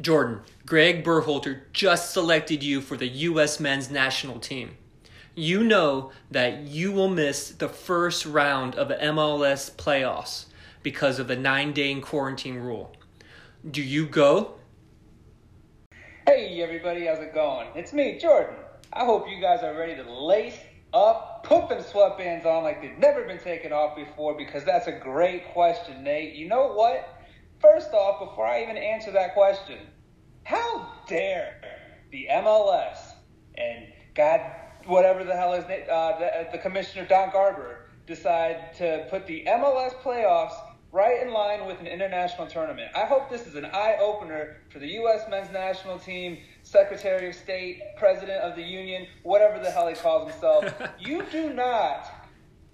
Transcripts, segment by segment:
Jordan, Greg Berhalter just selected you for the U.S. men's national team. You know that you will miss the first round of the MLS playoffs because of the nine day quarantine rule. Do you go? Hey, everybody, how's it going? It's me, Jordan. I hope you guys are ready to lace up, put them sweatbands on like they've never been taken off before because that's a great question, Nate. You know what? First off, before I even answer that question, how dare the MLS and God, whatever the hell is uh, the, the commissioner Don Garber decide to put the MLS playoffs right in line with an international tournament. I hope this is an eye opener for the U.S. men's national team, Secretary of State, President of the Union, whatever the hell he calls himself. you do not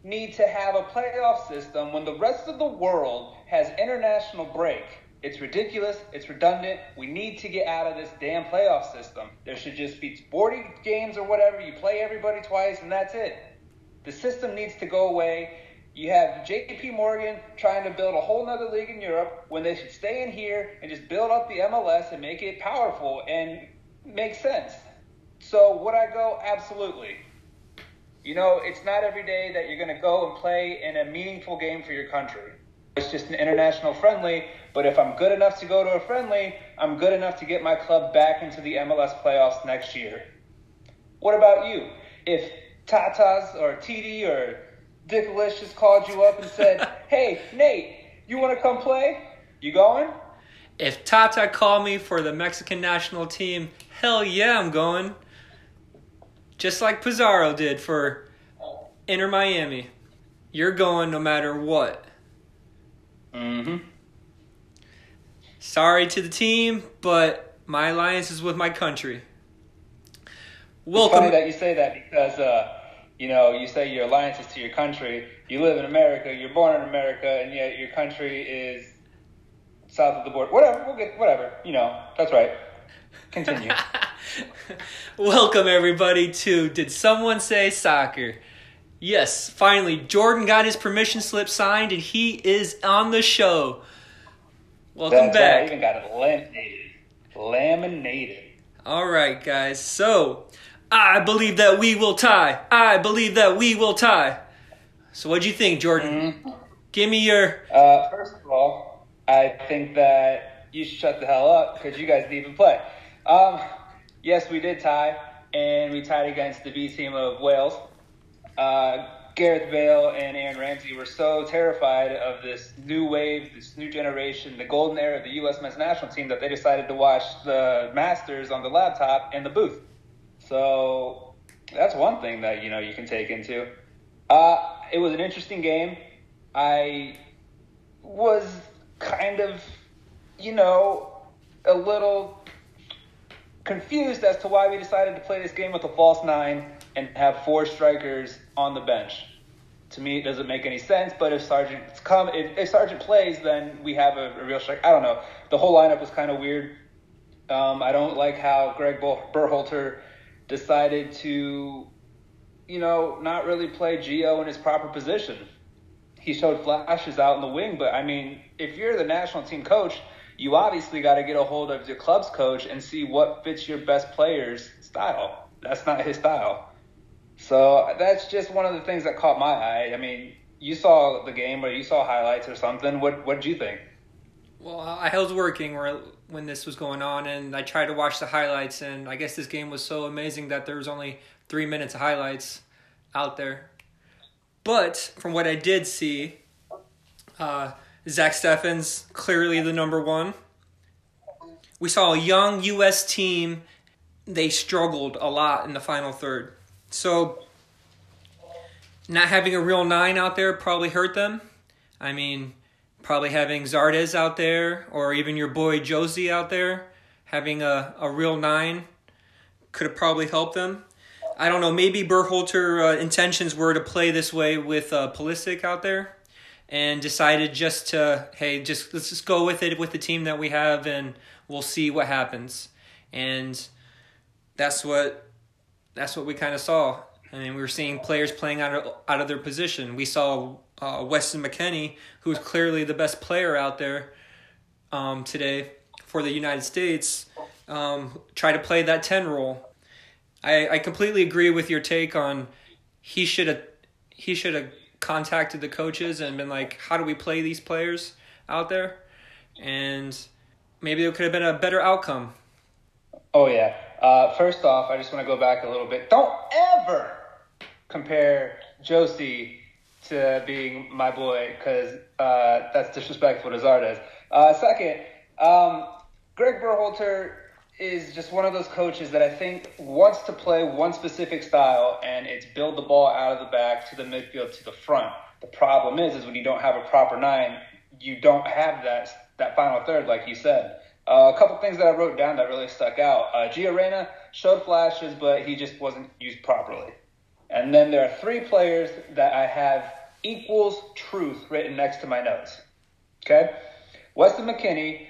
need to have a playoff system when the rest of the world has international break. It's ridiculous. It's redundant. We need to get out of this damn playoff system. There should just be 40 games or whatever. You play everybody twice, and that's it. The system needs to go away. You have JP Morgan trying to build a whole nother league in Europe when they should stay in here and just build up the MLS and make it powerful and make sense. So, would I go? Absolutely. You know, it's not every day that you're going to go and play in a meaningful game for your country. It's just an international friendly, but if I'm good enough to go to a friendly, I'm good enough to get my club back into the MLS playoffs next year. What about you? If Tatas or TD or Dick just called you up and said, "Hey, Nate, you want to come play? You going?" If Tata called me for the Mexican national team, hell yeah, I'm going. Just like Pizarro did for Inter Miami. You're going no matter what. Mm-hmm. Sorry to the team, but my alliance is with my country. Welcome. It's funny that you say that because uh, you know you say your alliance is to your country. You live in America. You're born in America, and yet your country is south of the border. Whatever. We'll get whatever. You know. That's right. Continue. Welcome everybody to Did Someone Say Soccer? Yes, finally, Jordan got his permission slip signed and he is on the show. Welcome That's back. Right. I even got it laminated. Laminated. All right, guys. So, I believe that we will tie. I believe that we will tie. So, what do you think, Jordan? Mm-hmm. Give me your. Uh, first of all, I think that you should shut the hell up because you guys didn't even play. Um, yes, we did tie, and we tied against the B team of Wales uh, Gareth Bale and Aaron Ramsey were so terrified of this new wave, this new generation, the golden era of the U.S. men's national team that they decided to watch the Masters on the laptop in the booth. So that's one thing that you know you can take into. Uh, it was an interesting game. I was kind of, you know, a little confused as to why we decided to play this game with a false nine and have four strikers on the bench. To me, it doesn't make any sense. But if Sargent come, if, if Sargent plays, then we have a, a real strike. I don't know. The whole lineup was kind of weird. Um, I don't like how Greg Berhalter decided to, you know, not really play Gio in his proper position. He showed flashes out in the wing, but I mean, if you're the national team coach, you obviously got to get a hold of your club's coach and see what fits your best player's style. That's not his style. So that's just one of the things that caught my eye. I mean, you saw the game or you saw highlights or something. What what did you think? Well, I was working when this was going on, and I tried to watch the highlights. And I guess this game was so amazing that there was only three minutes of highlights out there. But from what I did see, uh, Zack Steffen's clearly the number one. We saw a young U.S. team. They struggled a lot in the final third. So, not having a real nine out there probably hurt them. I mean, probably having Zardes out there or even your boy Jozy out there, having a, a real nine could have probably helped them. I don't know, maybe Berhalter uh, intentions were to play this way with uh, Pulisic out there and decided just to, hey, just let's just go with it with the team that we have and we'll see what happens. And that's what that's what we kind of saw. I mean, we were seeing players playing out of out of their position. We saw uh, Weston McKennie, who's clearly the best player out there um, today for the United States, um, try to play that ten role. I, I completely agree with your take on he should have he should have contacted the coaches and been like, how do we play these players out there? And maybe it could have been a better outcome. Oh yeah. Uh, first off, I just want to go back a little bit. Don't ever compare Jozy to being my boy because uh, that's disrespectful to Zardes. Uh, second, um, Greg Berhalter is just one of those coaches that I think wants to play one specific style, and it's build the ball out of the back to the midfield to the front. The problem is, is when you don't have a proper nine, you don't have that that final third, like you said. Uh, a couple things that I wrote down that really stuck out. Uh, showed flashes, but he just wasn't used properly. And then there are three players that I have equals truth written next to my notes. Okay? Weston McKennie,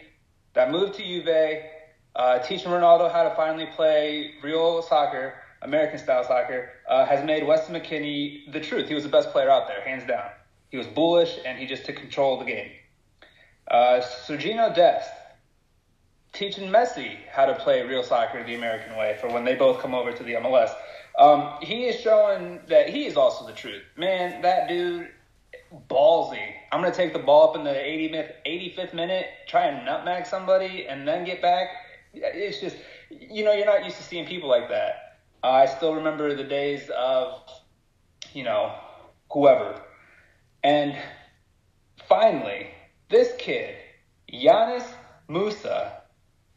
that moved to Juve, uh, teaching Ronaldo how to finally play real soccer, American style soccer, uh, has made Weston McKennie the truth. He was the best player out there, hands down. He was bullish and he just took control of the game. Uh, Sergiño Dest, teaching Messi how to play real soccer the American way for when they both come over to the MLS. Um, he is showing that he is also the truth. Man, that dude, ballsy. I'm going to take the ball up in the 85th, 85th minute, try and nutmeg somebody, and then get back it's just you know you're not used to seeing people like that. Uh, I still remember the days of you know whoever, and finally this kid Yunus Musah,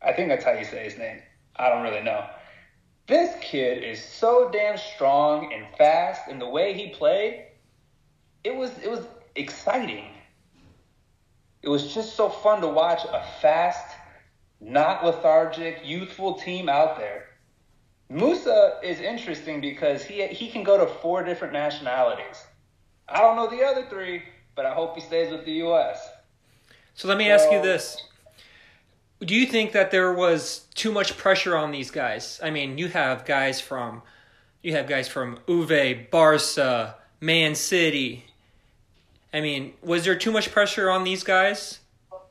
I think that's how you say his name. I don't really know. This kid is so damn strong and fast, and the way he played, it was it was exciting. It was just so fun to watch a fast not lethargic, youthful team out there. Musah is interesting because he he can go to four different nationalities. I don't know the other three, but I hope he stays with the U.S. So let me so, ask you this: Do you think that there was too much pressure on these guys? I mean, you have guys from you have guys from Juve, Barca, Man City. I mean, was there too much pressure on these guys?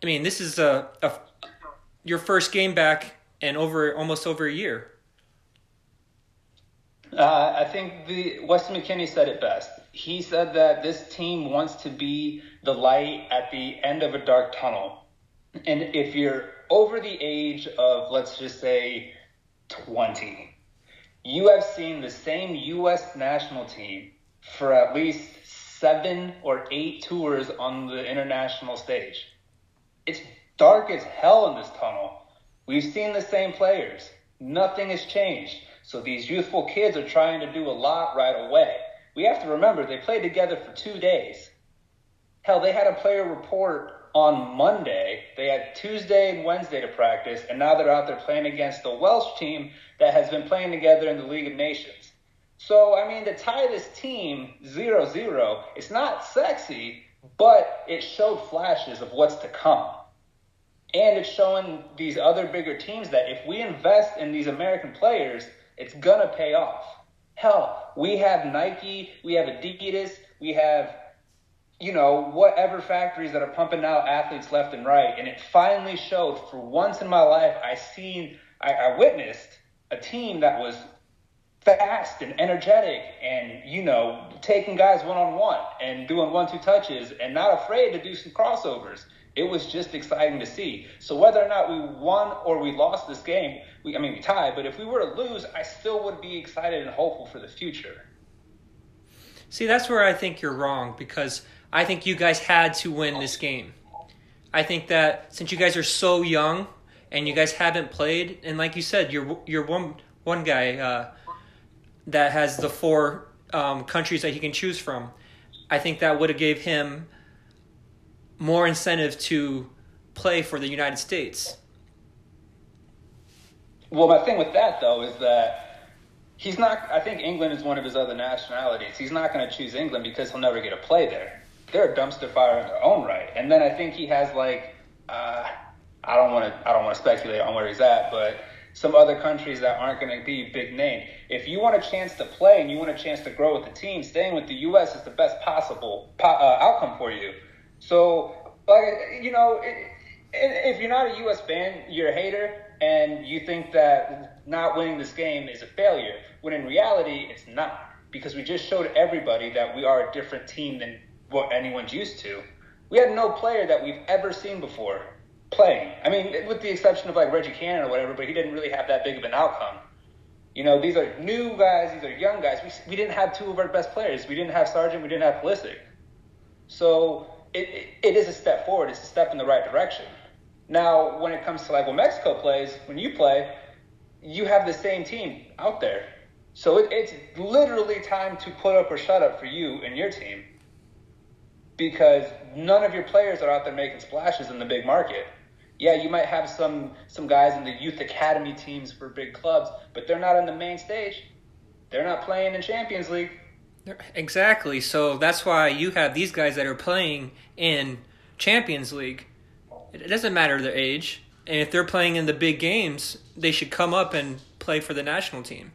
I mean, this is a, a your first game back in over almost over a year. Uh, I think the Weston McKennie said it best. He said that this team wants to be the light at the end of a dark tunnel. And if you're over the age of, let's just say, 20, you have seen the same U.S. national team for at least seven or eight tours on the international stage. It's dark as hell in this tunnel. We've seen the same players. Nothing has changed. So these youthful kids are trying to do a lot right away. We have to remember they played together for two days. Hell, they had a player report on Monday. They had Tuesday and Wednesday to practice, and now they're out there playing against the Welsh team that has been playing together in the League of Nations. So, I mean, to tie this team 0 0, it's not sexy, but it showed flashes of what's to come. And it's showing these other bigger teams that if we invest in these American players, it's going to pay off. Hell, we have Nike, we have Adidas, we have, you know, whatever factories that are pumping out athletes left and right. And it finally showed for once in my life, I seen, I, I witnessed a team that was fast and energetic and, you know, taking guys one on one and doing one two touches and not afraid to do some crossovers it was just exciting to see. So whether or not we won or we lost this game, we, I mean we tied, but if we were to lose, I still would be excited and hopeful for the future. See, that's where I think you're wrong because I think you guys had to win this game. I think that since you guys are so young and you guys haven't played, and like you said, you're you're one one guy uh, that has the four um, countries that he can choose from. I think that would have gave him more incentive to play for the United States. Well, my thing with that though is that he's not. I think England is one of his other nationalities. He's not going to choose England because he'll never get a play there. They're a dumpster fire in their own right. And then I think he has like, uh, I don't want to. I don't want to speculate on where he's at, but some other countries that aren't going to be big name. If you want a chance to play and you want a chance to grow with the team, staying with the U.S. is the best possible po- uh, outcome for you. So, like you know, it, if you're not a U.S. fan, you're a hater, and you think that not winning this game is a failure. When in reality, it's not because we just showed everybody that we are a different team than what anyone's used to. We had no player that we've ever seen before playing. I mean, with the exception of like Reggie Cannon or whatever, but he didn't really have that big of an outcome. You know, these are new guys, these are young guys. We, we didn't have two of our best players. We didn't have Sargent, we didn't have Pulisic. So it, it, it is a step forward. It's a step in the right direction. Now, when it comes to like when Mexico plays, when you play, you have the same team out there. So it, it's literally time to put up or shut up for you and your team because none of your players are out there making splashes in the big market. Yeah, you might have some some guys in the youth academy teams for big clubs, but they're not on the main stage. They're not playing in Champions League. Exactly. So that's why you have these guys that are playing in Champions League. It doesn't matter their age. And if they're playing in the big games, they should come up and play for the national team.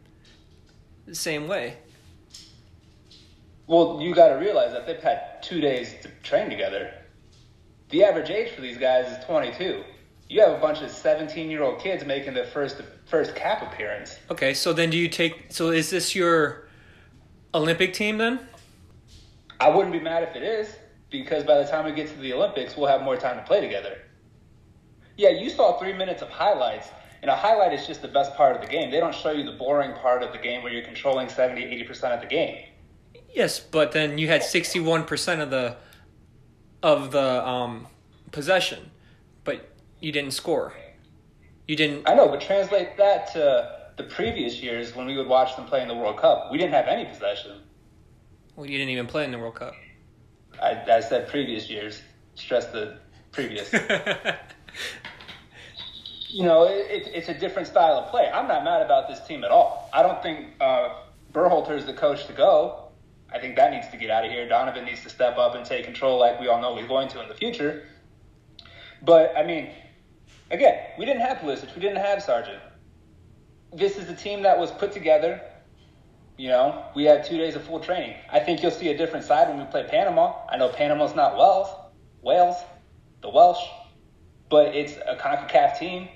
The same way. Well, you got to realize that they've had two days to train together. The average age for these guys is 22. You have a bunch of 17 year old kids making their first first cap appearance. Okay, so then do you take? So is this your Olympic team then? I wouldn't be mad if it is, because by the time we get to the Olympics, we'll have more time to play together. Yeah, you saw three minutes of highlights, and a highlight is just the best part of the game. They don't show you the boring part of the game where you're controlling 70, 80% of the game. Yes, but then you had 61% of the of the um, possession, but you didn't score. You didn't. I know, but translate that to the previous years when we would watch them play in the World Cup. We didn't have any possession. Well, you didn't even play in the World Cup. I, I said previous years. Stress the previous. you know, it, it's a different style of play. I'm not mad about this team at all. I don't think uh, Berhalter is the coach to go. I think that needs to get out of here. Donovan needs to step up and take control like we all know he's going to in the future. But, I mean, again, we didn't have Pulisic. We didn't have Sargent. This is a team that was put together. You know, we had two days of full training. I think you'll see a different side when we play Panama. I know Panama's not Wales, Wales, the Welsh, but it's a CONCACAF team.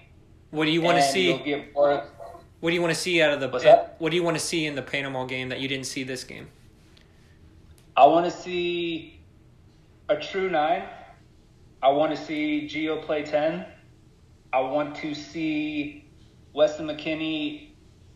What do you want to see? What do you want to see out of the? What do you want to see in the Panama game that you didn't see this game? I want to see a true nine. I want to see Gio play 10. I want to see Weston McKennie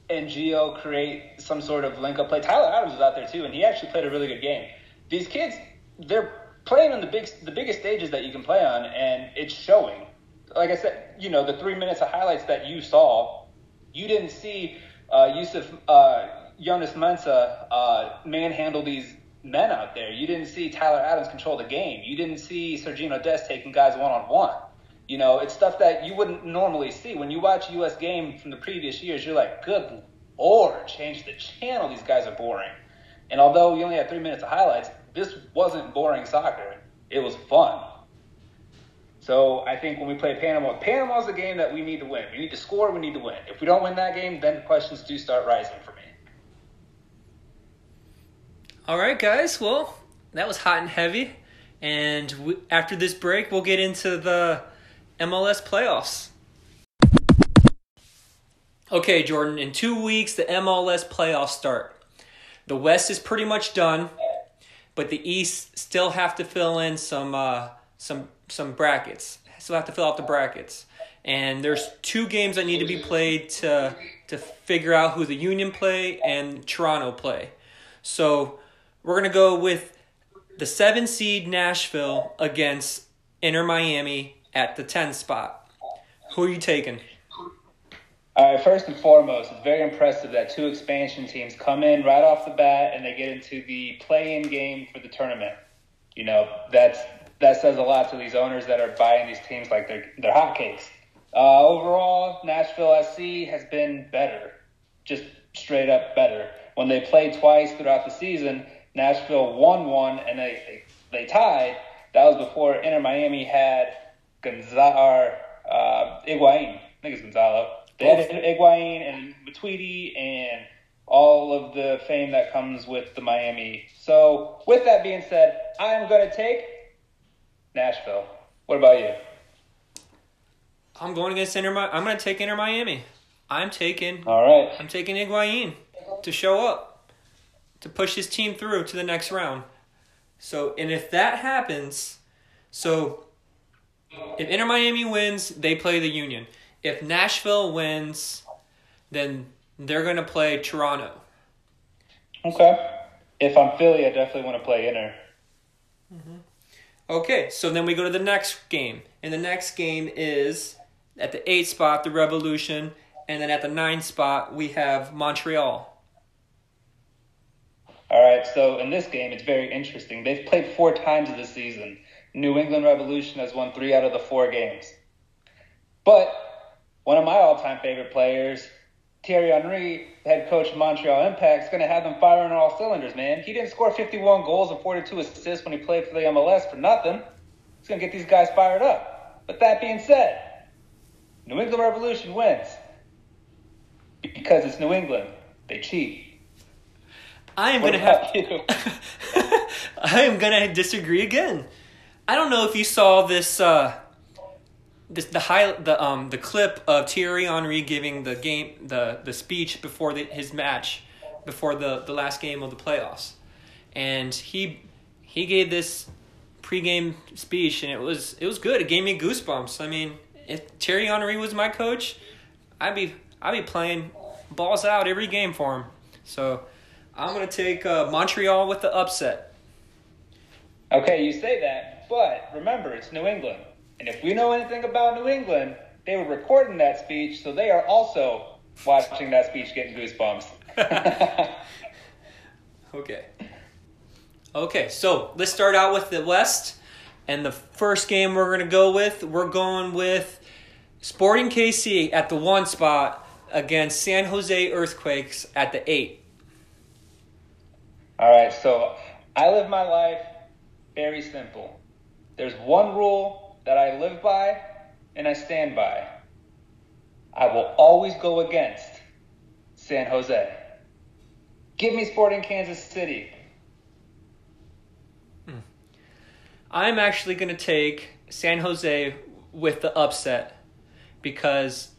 and Gio create some sort of link up play. Tyler Adams was out there too, and he actually played a really good game. These kids, they're playing on the big, the biggest stages that you can play on, and it's showing. Like I said, you know, the three minutes of highlights that you saw, you didn't see uh, Yusuf uh, Jonas Mensah uh, manhandle these men out there. You didn't see Tyler Adams control the game. You didn't see Sergiño Dest taking guys one on one. You know, it's stuff that you wouldn't normally see. When you watch U.S. game from the previous years, you're like, good lord, change the channel. These guys are boring. And although you only had three minutes of highlights, this wasn't boring soccer. It was fun. So I think when we play Panama, Panama's the game that we need to win. We need to score. We need to win. If we don't win that game, then questions do start rising for. All right, guys. Well, that was hot and heavy. And we, after this break, we'll get into the MLS playoffs. Okay, Jordan, in two weeks, the MLS playoffs start. The West is pretty much done, but the East still have to fill in some uh, some some brackets. Still have to fill out the brackets. And there's two games that need to be played to to figure out who the Union play and Toronto play. So we're gonna go with the seven seed Nashville against Inter Miami at the 10 spot. Who are you taking? All right, first and foremost, it's very impressive that two expansion teams come in right off the bat and they get into the play-in game for the tournament. You know, that's that says a lot to these owners that are buying these teams like they're they're hotcakes. Uh, overall, Nashville SC has been better, just straight up better. When they played twice throughout the season, Nashville won one and they, they, they tied. That was before Inter Miami had Gonzalo, uh, Higuain. I think it's Gonzalo. They had Higuain and Matuidi and all of the fame that comes with the Miami. So, with that being said, I am going to take Nashville. What about you? I'm going against Inter. I'm going to take Inter Miami. I'm taking. All right. I'm taking Higuain to show up, to push his team through to the next round. So, and if that happens, so if Inter Miami wins, they play the Union. If Nashville wins, then they're going to play Toronto. Okay. If I'm Philly, I definitely want to play Inter. Mm-hmm. Okay, so then we go to the next game. And the next game is at the eight spot, the Revolution. And then at the nine spot, we have Montreal. Right, so in this game, it's very interesting. They've played four times this season. New England Revolution has won three out of the four games. But one of my all time favorite players, Thierry Henry, head coach of Montreal Impact, is going to have them firing on all cylinders, man. He didn't score 51 goals and 42 assists when he played for the MLS for nothing. He's going to get these guys fired up. But that being said, New England Revolution wins. Because it's New England. They cheat. I am What gonna have you? I am gonna disagree again. I don't know if you saw this uh this the high the um the clip of Thierry Henry giving the game the the speech before the, his match before the the last game of the playoffs. And he he gave this pregame speech and it was it was good. It gave me goosebumps. I mean, if Thierry Henry was my coach, I'd be I'd be playing balls out every game for him. So I'm gonna take uh, Montreal with the upset. Okay, you say that, but remember, it's New England. And if we know anything about New England, they were recording that speech, so they are also watching that speech getting goosebumps. Okay. Okay, so let's start out with the West. And the first game we're going to go with, we're going with Sporting KC at the one spot against San Jose Earthquakes at the eight. All right, so I live my life very simple. There's one rule that I live by and I stand by. I will always go against San Jose. Give me Sporting Kansas City. Hmm. I'm actually going to take San Jose with the upset because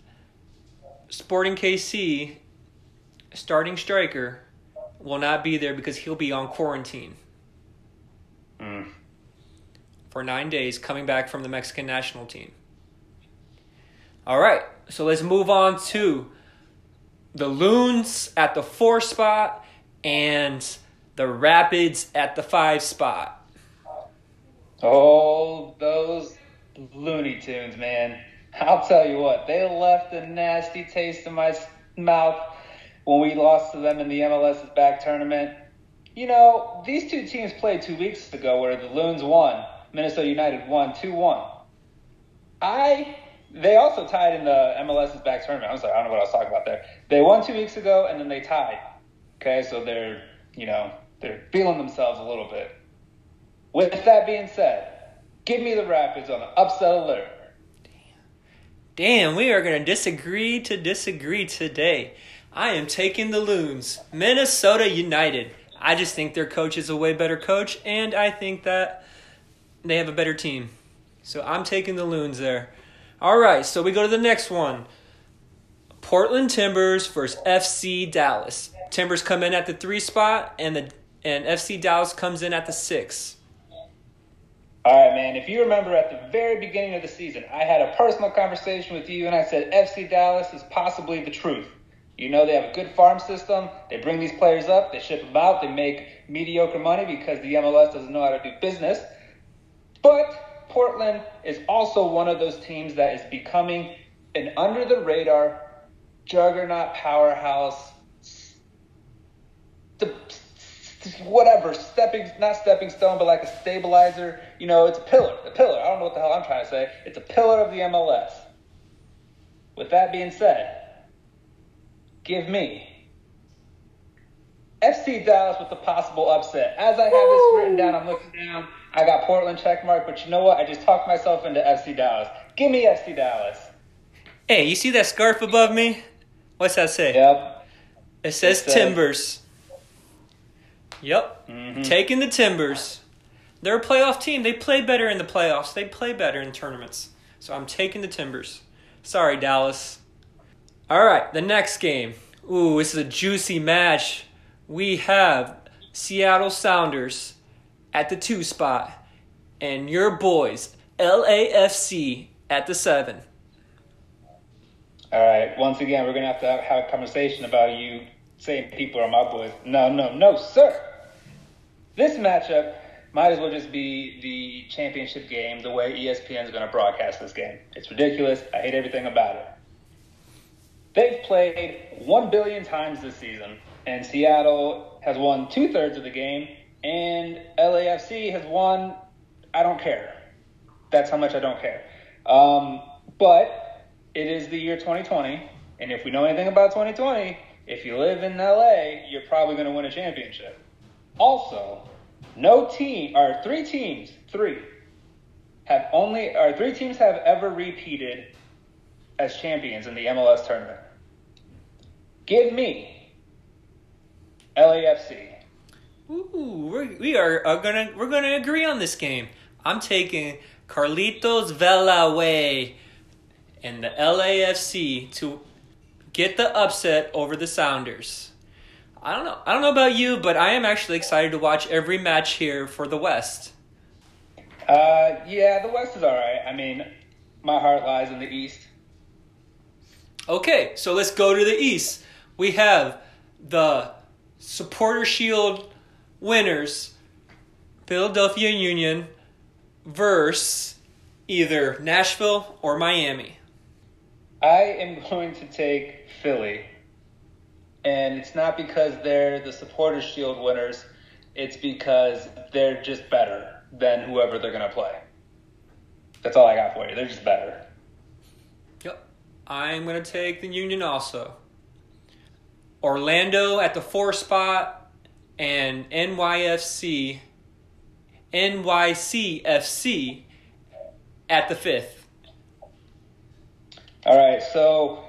Sporting KC starting striker will not be there because he'll be on quarantine Mm. for nine days coming back from the Mexican national team. All right, so let's move on to the Loons at the four spot and the Rapids at the five spot. Oh, those Looney Tunes, man. I'll tell you what, they left a nasty taste in my mouth when we lost to them in the MLS is back tournament. You know, these two teams played two weeks ago where the Loons won, Minnesota United won 2 1. I. They also tied in the MLS is back tournament. I'm sorry, I don't know what I was talking about there. They won two weeks ago and then they tied. Okay, so they're, you know, they're feeling themselves a little bit. With that being said, give me the Rapids on the upset alert. Damn, Damn, we are going to disagree to disagree today. I am taking the Loons. Minnesota United. I just think their coach is a way better coach, and I think that they have a better team. So I'm taking the Loons there. All right, so we go to the next one. Portland Timbers versus FC Dallas. Timbers come in at the three spot, and the and FC Dallas comes in at the six. All right, man. If you remember at the very beginning of the season, I had a personal conversation with you and I said FC Dallas is possibly the truth. You know, they have a good farm system. They bring these players up, they ship them out, they make mediocre money because the MLS doesn't know how to do business. But Portland is also one of those teams that is becoming an under the radar juggernaut powerhouse. The, whatever, stepping, not stepping stone, but like a stabilizer. You know, it's a pillar, a pillar. I don't know what the hell I'm trying to say. It's a pillar of the MLS. With that being said, give me FC Dallas with the possible upset. As I have this written down, I'm looking down. I got Portland checkmark, but you know what? I just talked myself into FC Dallas. Give me FC Dallas. Hey, you see that scarf above me? What's that say? Yep. It says It Timbers. Yep. Mhm. Taking the Timbers. They're a playoff team. They play better in the playoffs. They play better in tournaments. So I'm taking the Timbers. Sorry, Dallas. All right, the next game. Ooh, this is a juicy match. We have Seattle Sounders at the two spot, and your boys LAFC at the seven. All right. Once again, we're gonna have to have a conversation about you saying people are my boys. No, no, no, sir. This matchup might as well just be the championship game. The way ESPN is gonna broadcast this game, it's ridiculous. I hate everything about it. They've played one billion times this season, and Seattle has won two thirds of the game, and LAFC has won. I don't care. That's how much I don't care. Um, but it is the year 2020, and if we know anything about 2020, if you live in LA, you're probably going to win a championship. Also, no team or three teams, three have only or three teams have ever repeated as champions in the MLS tournament. Give me LAFC. Ooh, we're, we are, are gonna we're gonna agree on this game. I'm taking Carlitos Vela away and the LAFC to get the upset over the Sounders. I don't know. I don't know about you, but I am actually excited to watch every match here for the West. Uh, yeah, the West is all right. I mean, my heart lies in the East. Okay, so let's go to the East. We have the Supporter Shield winners, Philadelphia Union, versus either Nashville or Miami. I am going to take Philly. And it's not because they're the Supporters Shield winners, it's because they're just better than whoever they're going to play. That's all I got for you. They're just better. Yep. I'm going to take the Union also. Orlando at the four spot and NYFC, NYCFC at the fifth. All right, so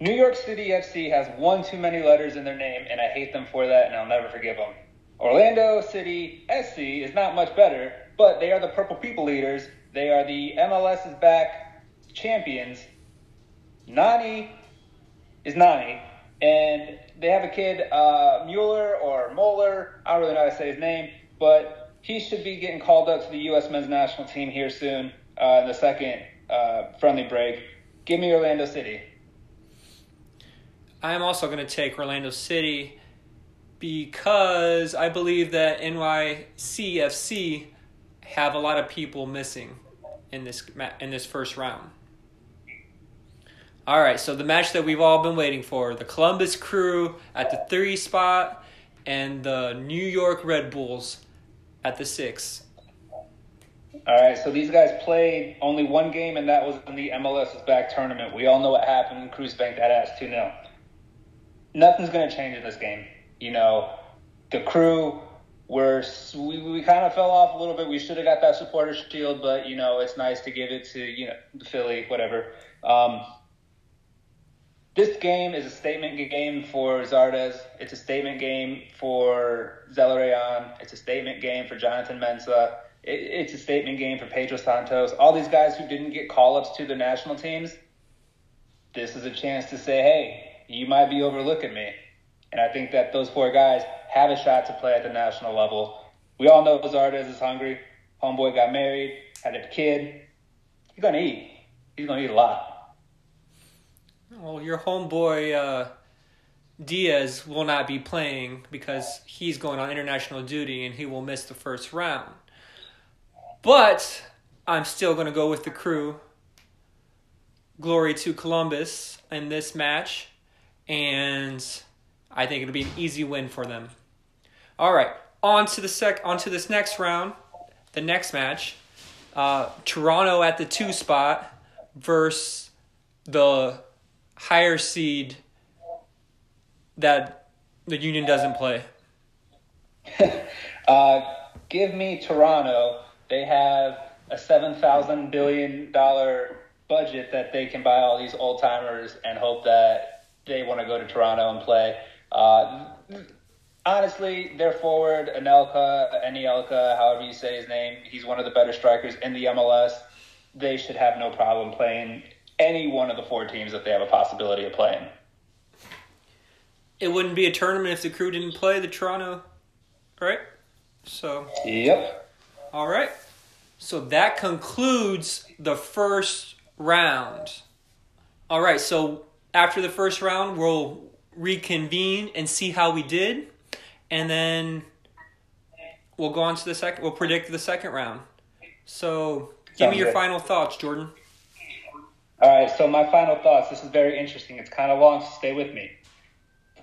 New York City FC has one too many letters in their name, and I hate them for that, and I'll never forgive them. Orlando City SC is not much better, but they are the Purple People leaders. They are the MLS is back champions. Nani is Nani, and they have a kid, uh, Mueller or Moeller. I don't really know how to say his name, but he should be getting called up to the U.S. men's national team here soon uh, in the second uh, friendly break. Give me Orlando City. I am also going to take Orlando City because I believe that NYCFC have a lot of people missing in this in this first round. All right, so the match that we've all been waiting for, the Columbus Crew at the 3 spot and the New York Red Bulls at the 6. All right, so these guys played only one game, and that was in the MLS is back tournament. We all know what happened. Cruz banked that ass 2 0. Nothing's going to change in this game. You know, the crew were, we, we kind of fell off a little bit. We should have got that supporter shield, but, you know, it's nice to give it to, you know, the Philly, whatever. Um, this game is a statement game for Zardes. It's a statement game for Zelarayan. It's a statement game for Jonathan Mensah. It, it's a statement game for Pedro Santos. All these guys who didn't get call ups to the national teams, this is a chance to say, hey, you might be overlooking me. And I think that those four guys have a shot to play at the national level. We all know Zardes is hungry. Homeboy got married, had a kid. He's going to eat. He's going to eat a lot. Well, your homeboy uh, Diaz will not be playing because he's going on international duty and he will miss the first round. But I'm still going to go with the crew. Glory to Columbus in this match, and I think it'll be an easy win for them. All right, on to the sec. On to this next round, the next match. Uh, Toronto at the two spot versus the higher seed that the Union doesn't play. uh, give me Toronto. They have a seven thousand billion dollar budget that they can buy all these old timers and hope that they want to go to Toronto and play. Uh, honestly, their forward, Anelka, Anielka, however you say his name, he's one of the better strikers in the MLS. They should have no problem playing any one of the four teams that they have a possibility of playing. It wouldn't be a tournament if the crew didn't play the Toronto, right? So. Yep. All right. So that concludes the first round. All right. So after the first round, we'll reconvene and see how we did, and then we'll go on to the second. We'll predict the second round. So give Sounds me your good. final thoughts, Jordan. All right, so my final thoughts. This is very interesting. It's kind of long, so stay with me.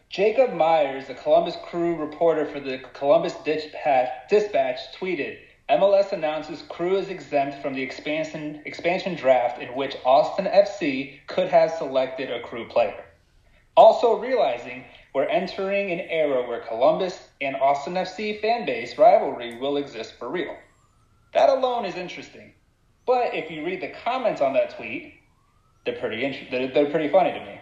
Jacob Myers, the Columbus Crew reporter for the Columbus Dispatch, Dispatch tweeted, MLS announces Crew is exempt from the expansion, expansion draft in which Austin FC could have selected a Crew player. Also realizing we're entering an era where Columbus and Austin FC fan base rivalry will exist for real. That alone is interesting. But if you read the comments on that tweet, they're pretty they're, they're pretty funny to me.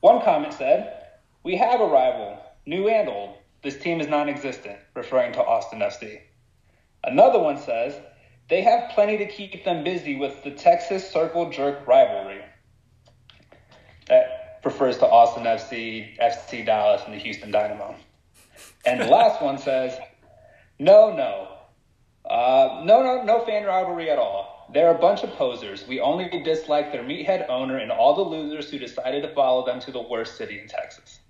One comment said, "We have a rival, new and old. This team is non-existent," referring to Austin FC. Another one says, "They have plenty to keep them busy with the Texas Circle Jerk rivalry." That refers to Austin FC, FC Dallas, and the Houston Dynamo. And the last one says, "No, no, uh, no, no, no fan rivalry at all. They're a bunch of posers. We only dislike their meathead owner and all the losers who decided to follow them to the worst city in Texas.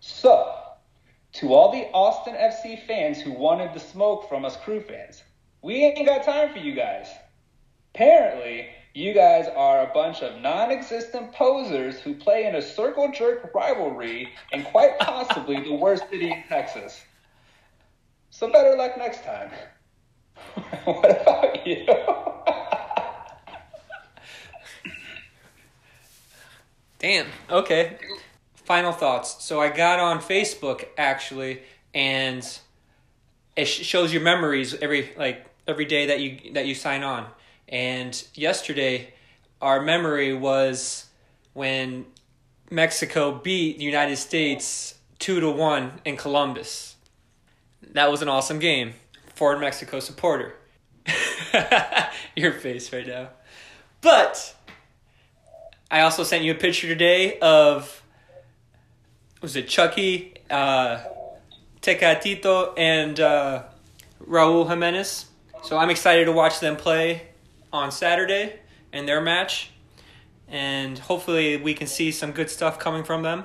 So, to all the Austin FC fans who wanted the smoke from us crew fans, we ain't got time for you guys. Apparently, you guys are a bunch of non existent posers who play in a circle jerk rivalry and quite possibly the worst city in Texas. So, better luck next time. what about you? Damn. Okay. Final thoughts. So I got on Facebook actually, and it shows your memories every like every day that you that you sign on. And yesterday, our memory was when Mexico beat the United States two to one in Columbus. That was an awesome game for a Mexico supporter. your face right now, but. I also sent you a picture today of was it Chucky, uh, Tecatito, and uh, Raul Jimenez. So I'm excited to watch them play on Saturday in their match, and hopefully we can see some good stuff coming from them.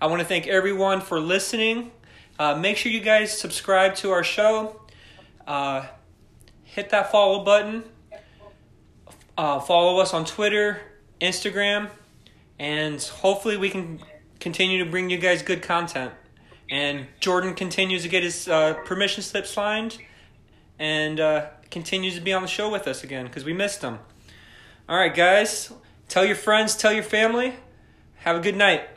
I want to thank everyone for listening. Uh, make sure you guys subscribe to our show. Uh, hit that follow button. Uh, follow us on Twitter, Instagram, and hopefully we can continue to bring you guys good content. And Jordan continues to get his uh, permission slip signed and uh, continues to be on the show with us again because we missed him. All right, guys, tell your friends, tell your family. Have a good night.